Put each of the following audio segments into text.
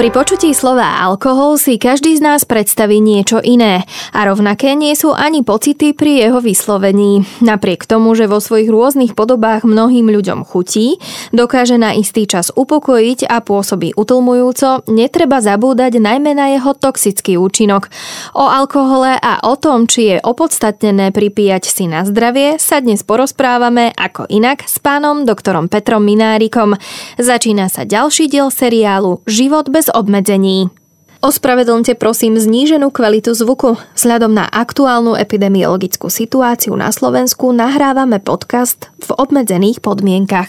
Pri počutí slova alkohol si každý z nás predstaví niečo iné a rovnaké nie sú ani pocity pri jeho vyslovení. Napriek tomu, že vo svojich rôznych podobách mnohým ľuďom chutí, dokáže na istý čas upokojiť a pôsobí utlmujúco, netreba zabúdať najmä na jeho toxický účinok. O alkohole a o tom, či je opodstatnené pripíjať si na zdravie, sa dnes porozprávame ako inak s pánom doktorom Petrom Minárikom. Začína sa ďalší diel seriálu Život bez obmedzení. Ospravedlňte prosím zníženú kvalitu zvuku. Vzhľadom na aktuálnu epidemiologickú situáciu na Slovensku nahrávame podcast v obmedzených podmienkach.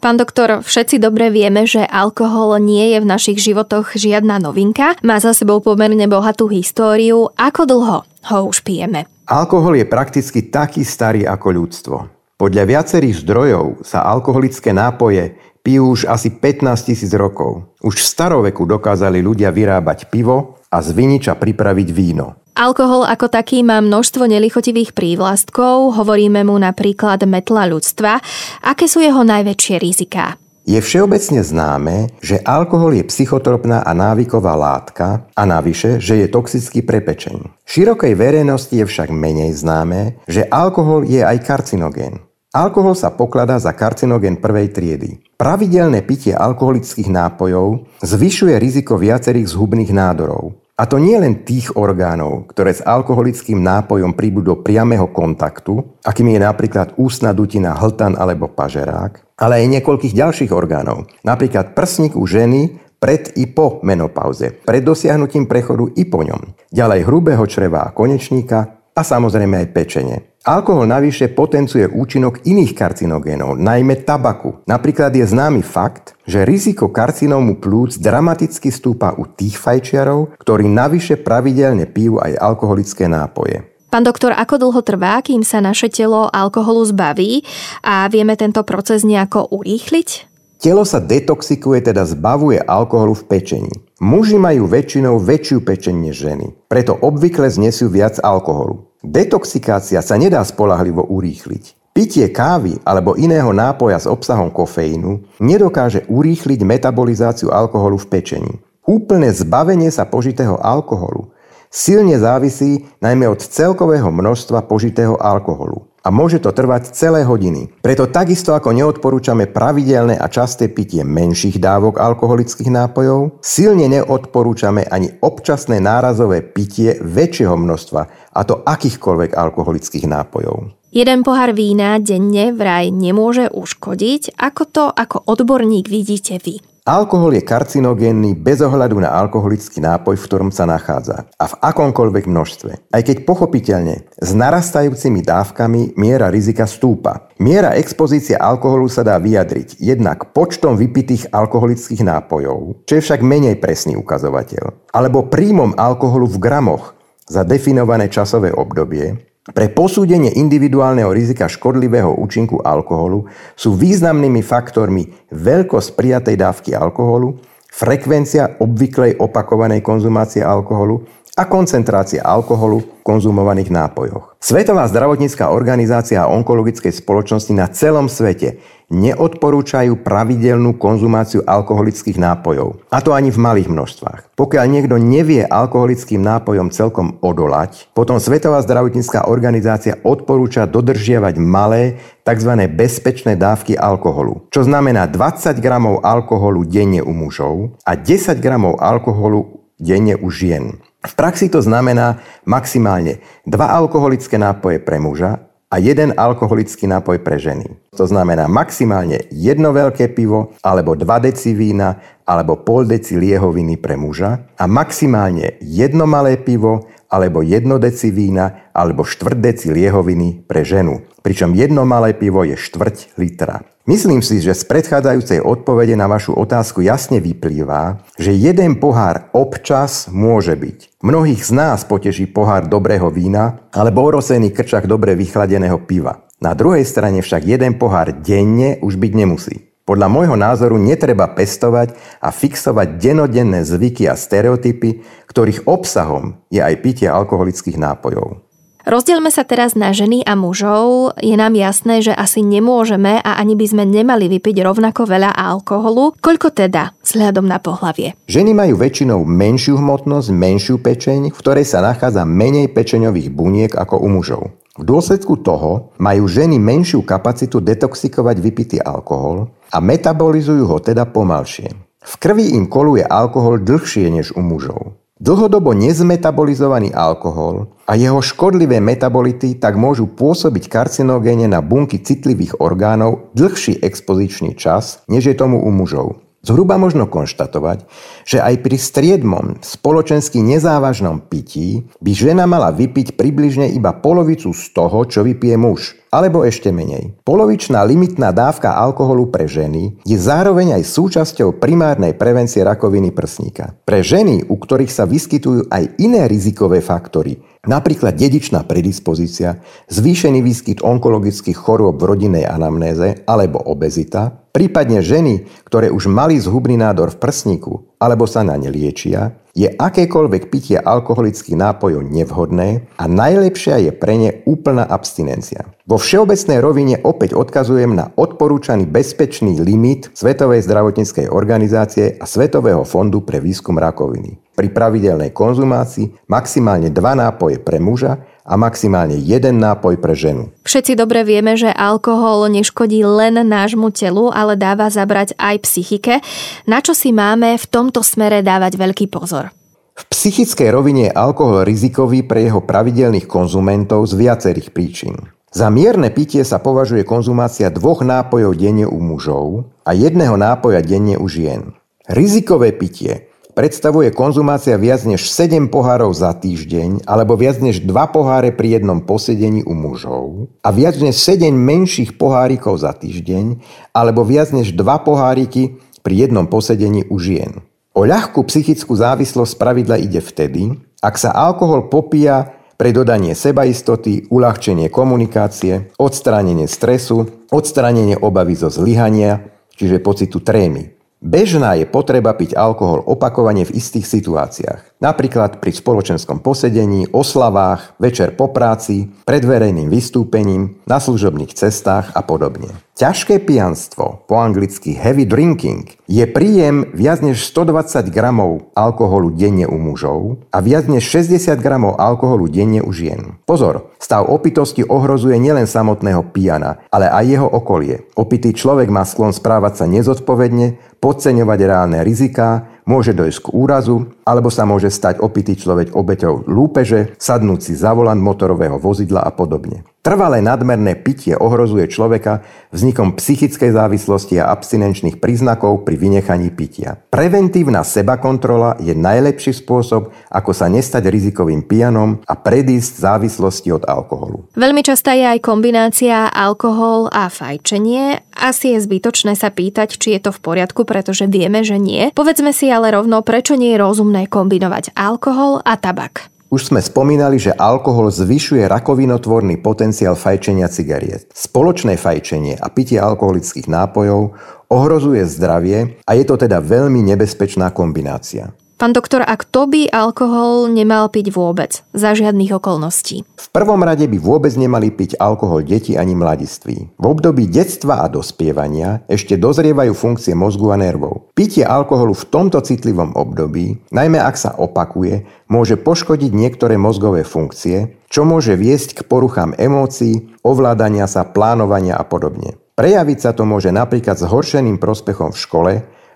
Pán doktor, všetci dobre vieme, že alkohol nie je v našich životoch žiadna novinka. Má za sebou pomerne bohatú históriu. Ako dlho ho už pijeme? Alkohol je prakticky taký starý ako ľudstvo. Podľa viacerých zdrojov sa alkoholické nápoje pijú už asi 15 tisíc rokov. Už v staroveku dokázali ľudia vyrábať pivo a z viniča pripraviť víno. Alkohol ako taký má množstvo nelichotivých prívlastkov, hovoríme mu napríklad metla ľudstva. Aké sú jeho najväčšie riziká? Je všeobecne známe, že alkohol je psychotropná a návyková látka a navyše, že je toxický pre pečeň. Širokej verejnosti je však menej známe, že alkohol je aj karcinogén. Alkohol sa pokladá za karcinogén prvej triedy. Pravidelné pitie alkoholických nápojov zvyšuje riziko viacerých zhubných nádorov. A to nie len tých orgánov, ktoré s alkoholickým nápojom príbu do priamého kontaktu, akým je napríklad ústna dutina, hltan alebo pažerák, ale aj niekoľkých ďalších orgánov, napríklad prsník u ženy pred i po menopauze, pred dosiahnutím prechodu i po ňom, ďalej hrubého čreva a konečníka a samozrejme aj pečenie. Alkohol navyše potenciuje účinok iných karcinogénov, najmä tabaku. Napríklad je známy fakt, že riziko karcinómu plúc dramaticky stúpa u tých fajčiarov, ktorí navyše pravidelne pijú aj alkoholické nápoje. Pán doktor, ako dlho trvá, kým sa naše telo alkoholu zbaví a vieme tento proces nejako urýchliť? Telo sa detoxikuje, teda zbavuje alkoholu v pečení. Muži majú väčšinou väčšiu pečeň než ženy, preto obvykle znesú viac alkoholu. Detoxikácia sa nedá spolahlivo urýchliť. Pitie kávy alebo iného nápoja s obsahom kofeínu nedokáže urýchliť metabolizáciu alkoholu v pečení. Úplné zbavenie sa požitého alkoholu silne závisí najmä od celkového množstva požitého alkoholu a môže to trvať celé hodiny. Preto takisto ako neodporúčame pravidelné a časté pitie menších dávok alkoholických nápojov, silne neodporúčame ani občasné nárazové pitie väčšieho množstva, a to akýchkoľvek alkoholických nápojov. Jeden pohár vína denne vraj nemôže uškodiť. Ako to ako odborník vidíte vy? Alkohol je karcinogénny bez ohľadu na alkoholický nápoj, v ktorom sa nachádza a v akomkoľvek množstve. Aj keď pochopiteľne s narastajúcimi dávkami miera rizika stúpa. Miera expozície alkoholu sa dá vyjadriť jednak počtom vypitých alkoholických nápojov, čo je však menej presný ukazovateľ, alebo príjmom alkoholu v gramoch za definované časové obdobie, pre posúdenie individuálneho rizika škodlivého účinku alkoholu sú významnými faktormi veľkosť prijatej dávky alkoholu, frekvencia obvyklej opakovanej konzumácie alkoholu a koncentrácia alkoholu v konzumovaných nápojoch. Svetová zdravotnícká organizácia a onkologickej spoločnosti na celom svete neodporúčajú pravidelnú konzumáciu alkoholických nápojov. A to ani v malých množstvách. Pokiaľ niekto nevie alkoholickým nápojom celkom odolať, potom Svetová zdravotnícká organizácia odporúča dodržiavať malé, tzv. bezpečné dávky alkoholu, čo znamená 20 gramov alkoholu denne u mužov a 10 gramov alkoholu denne u žien. V praxi to znamená maximálne 2 alkoholické nápoje pre muža a jeden alkoholický nápoj pre ženy. To znamená maximálne jedno veľké pivo, alebo 2 deci vína, alebo pol deci liehoviny pre muža a maximálne jedno malé pivo, alebo jedno deci vína, alebo štvrt deci liehoviny pre ženu. Pričom jedno malé pivo je štvrť litra. Myslím si, že z predchádzajúcej odpovede na vašu otázku jasne vyplýva, že jeden pohár občas môže byť. Mnohých z nás poteší pohár dobrého vína alebo orosený krčak dobre vychladeného piva. Na druhej strane však jeden pohár denne už byť nemusí. Podľa môjho názoru netreba pestovať a fixovať denodenné zvyky a stereotypy, ktorých obsahom je aj pitie alkoholických nápojov. Rozdielme sa teraz na ženy a mužov. Je nám jasné, že asi nemôžeme a ani by sme nemali vypiť rovnako veľa alkoholu. Koľko teda, vzhľadom na pohlavie? Ženy majú väčšinou menšiu hmotnosť, menšiu pečeň, v ktorej sa nachádza menej pečeňových buniek ako u mužov. V dôsledku toho majú ženy menšiu kapacitu detoxikovať vypitý alkohol a metabolizujú ho teda pomalšie. V krvi im koluje alkohol dlhšie než u mužov. Dlhodobo nezmetabolizovaný alkohol a jeho škodlivé metabolity tak môžu pôsobiť karcinogéne na bunky citlivých orgánov dlhší expozičný čas, než je tomu u mužov. Zhruba možno konštatovať, že aj pri striedmom, spoločensky nezávažnom pití by žena mala vypiť približne iba polovicu z toho, čo vypije muž alebo ešte menej. Polovičná limitná dávka alkoholu pre ženy je zároveň aj súčasťou primárnej prevencie rakoviny prsníka. Pre ženy, u ktorých sa vyskytujú aj iné rizikové faktory, napríklad dedičná predispozícia, zvýšený výskyt onkologických chorôb v rodinnej anamnéze alebo obezita, prípadne ženy, ktoré už mali zhubný nádor v prsníku alebo sa na ne liečia, je akékoľvek pitie alkoholických nápojov nevhodné a najlepšia je pre ne úplná abstinencia. Vo všeobecnej rovine opäť odkazujem na odporúčaný bezpečný limit Svetovej zdravotníckej organizácie a Svetového fondu pre výskum rakoviny. Pri pravidelnej konzumácii maximálne 2 nápoje pre muža a maximálne jeden nápoj pre ženu. Všetci dobre vieme, že alkohol neškodí len nášmu telu, ale dáva zabrať aj psychike. Na čo si máme v tomto smere dávať veľký pozor? V psychickej rovine je alkohol rizikový pre jeho pravidelných konzumentov z viacerých príčin. Za mierne pitie sa považuje konzumácia dvoch nápojov denne u mužov a jedného nápoja denne u žien. Rizikové pitie predstavuje konzumácia viac než 7 pohárov za týždeň alebo viac než 2 poháre pri jednom posedení u mužov a viac než 7 menších pohárikov za týždeň alebo viac než 2 poháriky pri jednom posedení u žien. O ľahkú psychickú závislosť pravidla ide vtedy, ak sa alkohol popíja pre dodanie sebaistoty, uľahčenie komunikácie, odstránenie stresu, odstránenie obavy zo zlyhania, čiže pocitu trémy. Bežná je potreba piť alkohol opakovane v istých situáciách. Napríklad pri spoločenskom posedení, oslavách, večer po práci, pred verejným vystúpením, na služobných cestách a podobne. Ťažké pijanstvo, po anglicky heavy drinking, je príjem viac než 120 gramov alkoholu denne u mužov a viac než 60 gramov alkoholu denne u žien. Pozor, stav opitosti ohrozuje nielen samotného pijana, ale aj jeho okolie. Opitý človek má sklon správať sa nezodpovedne, podceňovať reálne riziká, môže dojsť k úrazu, alebo sa môže stať opitý človek obeťou lúpeže, sadnúť si za volant motorového vozidla a podobne. Trvalé nadmerné pitie ohrozuje človeka vznikom psychickej závislosti a abstinenčných príznakov pri vynechaní pitia. Preventívna sebakontrola je najlepší spôsob, ako sa nestať rizikovým pijanom a predísť závislosti od alkoholu. Veľmi častá je aj kombinácia alkohol a fajčenie. Asi je zbytočné sa pýtať, či je to v poriadku, pretože vieme, že nie. Povedzme si ale rovno, prečo nie je rozumné kombinovať alkohol a tabak. Už sme spomínali, že alkohol zvyšuje rakovinotvorný potenciál fajčenia cigariet. Spoločné fajčenie a pitie alkoholických nápojov ohrozuje zdravie a je to teda veľmi nebezpečná kombinácia. Pán doktor, a kto by alkohol nemal piť vôbec? Za žiadnych okolností. V prvom rade by vôbec nemali piť alkohol deti ani mladiství. V období detstva a dospievania ešte dozrievajú funkcie mozgu a nervov. Pitie alkoholu v tomto citlivom období, najmä ak sa opakuje, môže poškodiť niektoré mozgové funkcie, čo môže viesť k poruchám emócií, ovládania sa, plánovania a podobne. Prejaviť sa to môže napríklad s horšeným prospechom v škole,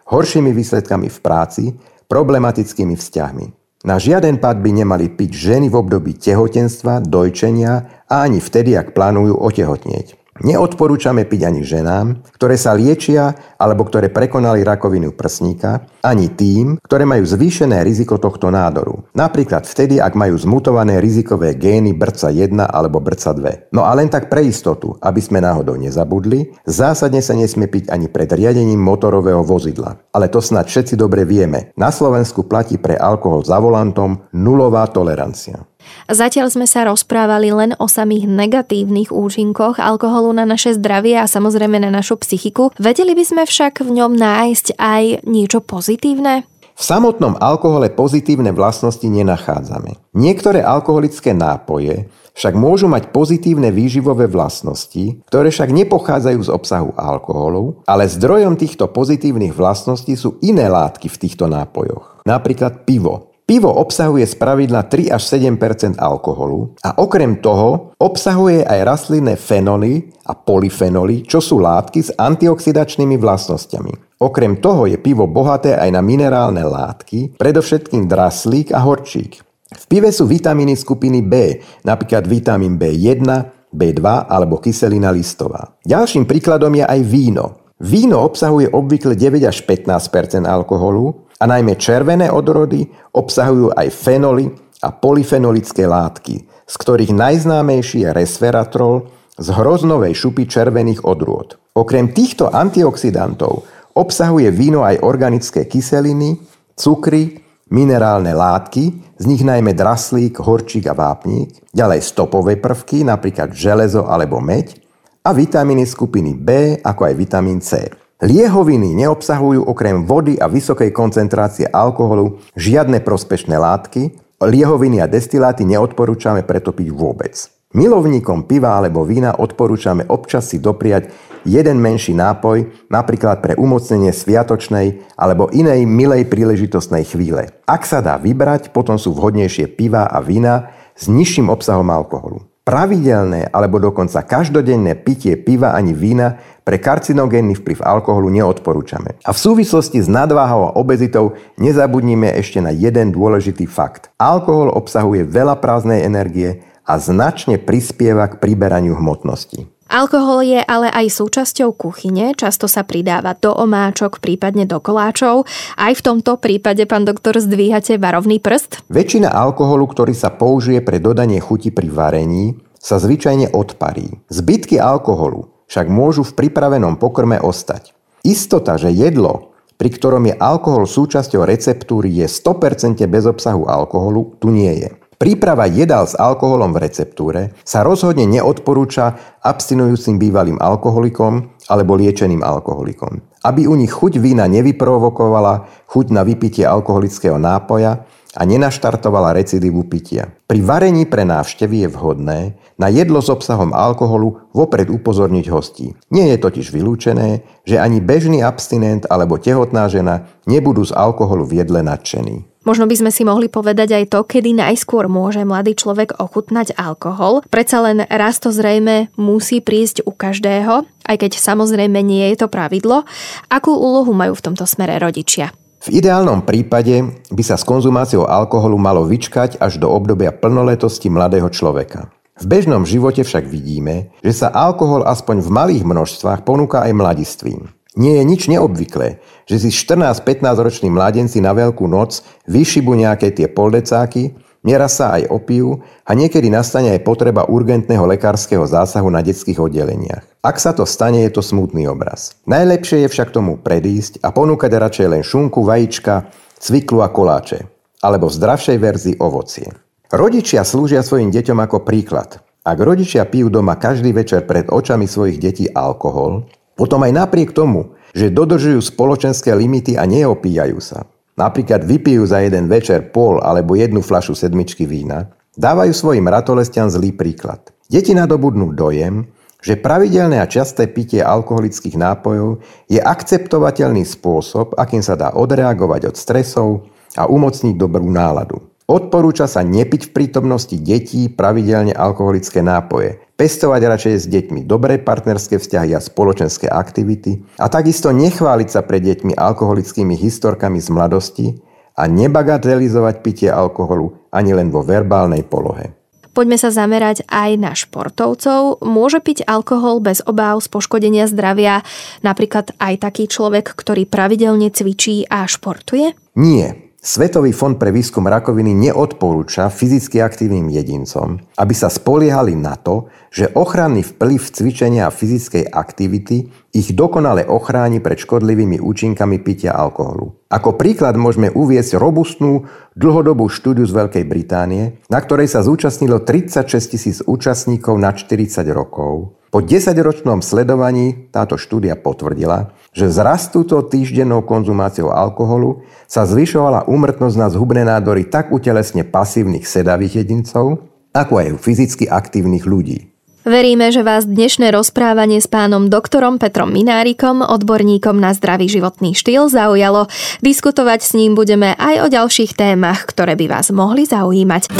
horšími výsledkami v práci, problematickými vzťahmi. Na žiaden pád by nemali piť ženy v období tehotenstva, dojčenia a ani vtedy, ak plánujú otehotnieť. Neodporúčame piť ani ženám, ktoré sa liečia alebo ktoré prekonali rakovinu prsníka, ani tým, ktoré majú zvýšené riziko tohto nádoru. Napríklad vtedy, ak majú zmutované rizikové gény brca 1 alebo brca 2. No a len tak pre istotu, aby sme náhodou nezabudli, zásadne sa nesmie piť ani pred riadením motorového vozidla. Ale to snad všetci dobre vieme. Na Slovensku platí pre alkohol za volantom nulová tolerancia. Zatiaľ sme sa rozprávali len o samých negatívnych účinkoch alkoholu na naše zdravie a samozrejme na našu psychiku. Vedeli by sme však v ňom nájsť aj niečo pozitívne? V samotnom alkohole pozitívne vlastnosti nenachádzame. Niektoré alkoholické nápoje však môžu mať pozitívne výživové vlastnosti, ktoré však nepochádzajú z obsahu alkoholu, ale zdrojom týchto pozitívnych vlastností sú iné látky v týchto nápojoch. Napríklad pivo. Pivo obsahuje spravidla 3 až 7% alkoholu a okrem toho obsahuje aj rastlinné fenoly a polyfenoly, čo sú látky s antioxidačnými vlastnosťami. Okrem toho je pivo bohaté aj na minerálne látky, predovšetkým draslík a horčík. V pive sú vitamíny skupiny B, napríklad vitamín B1, B2 alebo kyselina listová. Ďalším príkladom je aj víno. Víno obsahuje obvykle 9 až 15% alkoholu, a najmä červené odrody obsahujú aj fenoly a polyfenolické látky, z ktorých najznámejší je resveratrol z hroznovej šupy červených odrôd. Okrem týchto antioxidantov obsahuje víno aj organické kyseliny, cukry, minerálne látky, z nich najmä draslík, horčík a vápník, ďalej stopové prvky, napríklad železo alebo meď, a vitamíny skupiny B, ako aj vitamín C. Liehoviny neobsahujú okrem vody a vysokej koncentrácie alkoholu žiadne prospešné látky, liehoviny a destiláty neodporúčame preto piť vôbec. Milovníkom piva alebo vína odporúčame občas si dopriať jeden menší nápoj, napríklad pre umocnenie sviatočnej alebo inej milej príležitostnej chvíle. Ak sa dá vybrať, potom sú vhodnejšie piva a vína s nižším obsahom alkoholu. Pravidelné alebo dokonca každodenné pitie piva ani vína pre karcinogénny vplyv alkoholu neodporúčame. A v súvislosti s nadváhou a obezitou nezabudnime ešte na jeden dôležitý fakt. Alkohol obsahuje veľa prázdnej energie a značne prispieva k priberaniu hmotnosti. Alkohol je ale aj súčasťou kuchyne, často sa pridáva do omáčok, prípadne do koláčov. Aj v tomto prípade, pán doktor, zdvíhate varovný prst? Väčšina alkoholu, ktorý sa použije pre dodanie chuti pri varení, sa zvyčajne odparí. Zbytky alkoholu však môžu v pripravenom pokrme ostať. Istota, že jedlo, pri ktorom je alkohol súčasťou receptúry, je 100% bez obsahu alkoholu, tu nie je. Príprava jedál s alkoholom v receptúre sa rozhodne neodporúča abstinujúcim bývalým alkoholikom alebo liečeným alkoholikom. Aby u nich chuť vína nevyprovokovala chuť na vypitie alkoholického nápoja a nenaštartovala recidívu pitia. Pri varení pre návštevy je vhodné na jedlo s obsahom alkoholu vopred upozorniť hostí. Nie je totiž vylúčené, že ani bežný abstinent alebo tehotná žena nebudú z alkoholu v jedle nadšení. Možno by sme si mohli povedať aj to, kedy najskôr môže mladý človek ochutnať alkohol. Predsa len raz to zrejme musí prísť u každého, aj keď samozrejme nie je to pravidlo. Akú úlohu majú v tomto smere rodičia? V ideálnom prípade by sa s konzumáciou alkoholu malo vyčkať až do obdobia plnoletosti mladého človeka. V bežnom živote však vidíme, že sa alkohol aspoň v malých množstvách ponúka aj mladistvím. Nie je nič neobvyklé, že si 14-15 roční mladenci na veľkú noc vyšibu nejaké tie poldecáky, nieraz sa aj opijú a niekedy nastane aj potreba urgentného lekárskeho zásahu na detských oddeleniach. Ak sa to stane, je to smutný obraz. Najlepšie je však tomu predísť a ponúkať radšej len šunku, vajíčka, cviklu a koláče, alebo v zdravšej verzii ovocie. Rodičia slúžia svojim deťom ako príklad. Ak rodičia pijú doma každý večer pred očami svojich detí alkohol, potom aj napriek tomu, že dodržujú spoločenské limity a neopíjajú sa, napríklad vypijú za jeden večer pol alebo jednu flašu sedmičky vína, dávajú svojim ratolestiam zlý príklad. Deti nadobudnú dojem, že pravidelné a časté pitie alkoholických nápojov je akceptovateľný spôsob, akým sa dá odreagovať od stresov a umocniť dobrú náladu. Odporúča sa nepiť v prítomnosti detí pravidelne alkoholické nápoje, pestovať radšej s deťmi dobré partnerské vzťahy a spoločenské aktivity a takisto nechváliť sa pred deťmi alkoholickými historkami z mladosti a nebagatelizovať pitie alkoholu ani len vo verbálnej polohe. Poďme sa zamerať aj na športovcov. Môže piť alkohol bez obáv z poškodenia zdravia napríklad aj taký človek, ktorý pravidelne cvičí a športuje? Nie. Svetový fond pre výskum rakoviny neodporúča fyzicky aktívnym jedincom, aby sa spoliehali na to, že ochranný vplyv cvičenia a fyzickej aktivity ich dokonale ochráni pred škodlivými účinkami pitia alkoholu. Ako príklad môžeme uviesť robustnú dlhodobú štúdiu z Veľkej Británie, na ktorej sa zúčastnilo 36 tisíc účastníkov na 40 rokov po 10-ročnom sledovaní táto štúdia potvrdila, že s rastúcou týždennou konzumáciou alkoholu sa zvyšovala úmrtnosť na zhubné nádory tak u telesne pasívnych sedavých jedincov, ako aj u fyzicky aktívnych ľudí. Veríme, že vás dnešné rozprávanie s pánom doktorom Petrom Minárikom, odborníkom na zdravý životný štýl, zaujalo. Diskutovať s ním budeme aj o ďalších témach, ktoré by vás mohli zaujímať.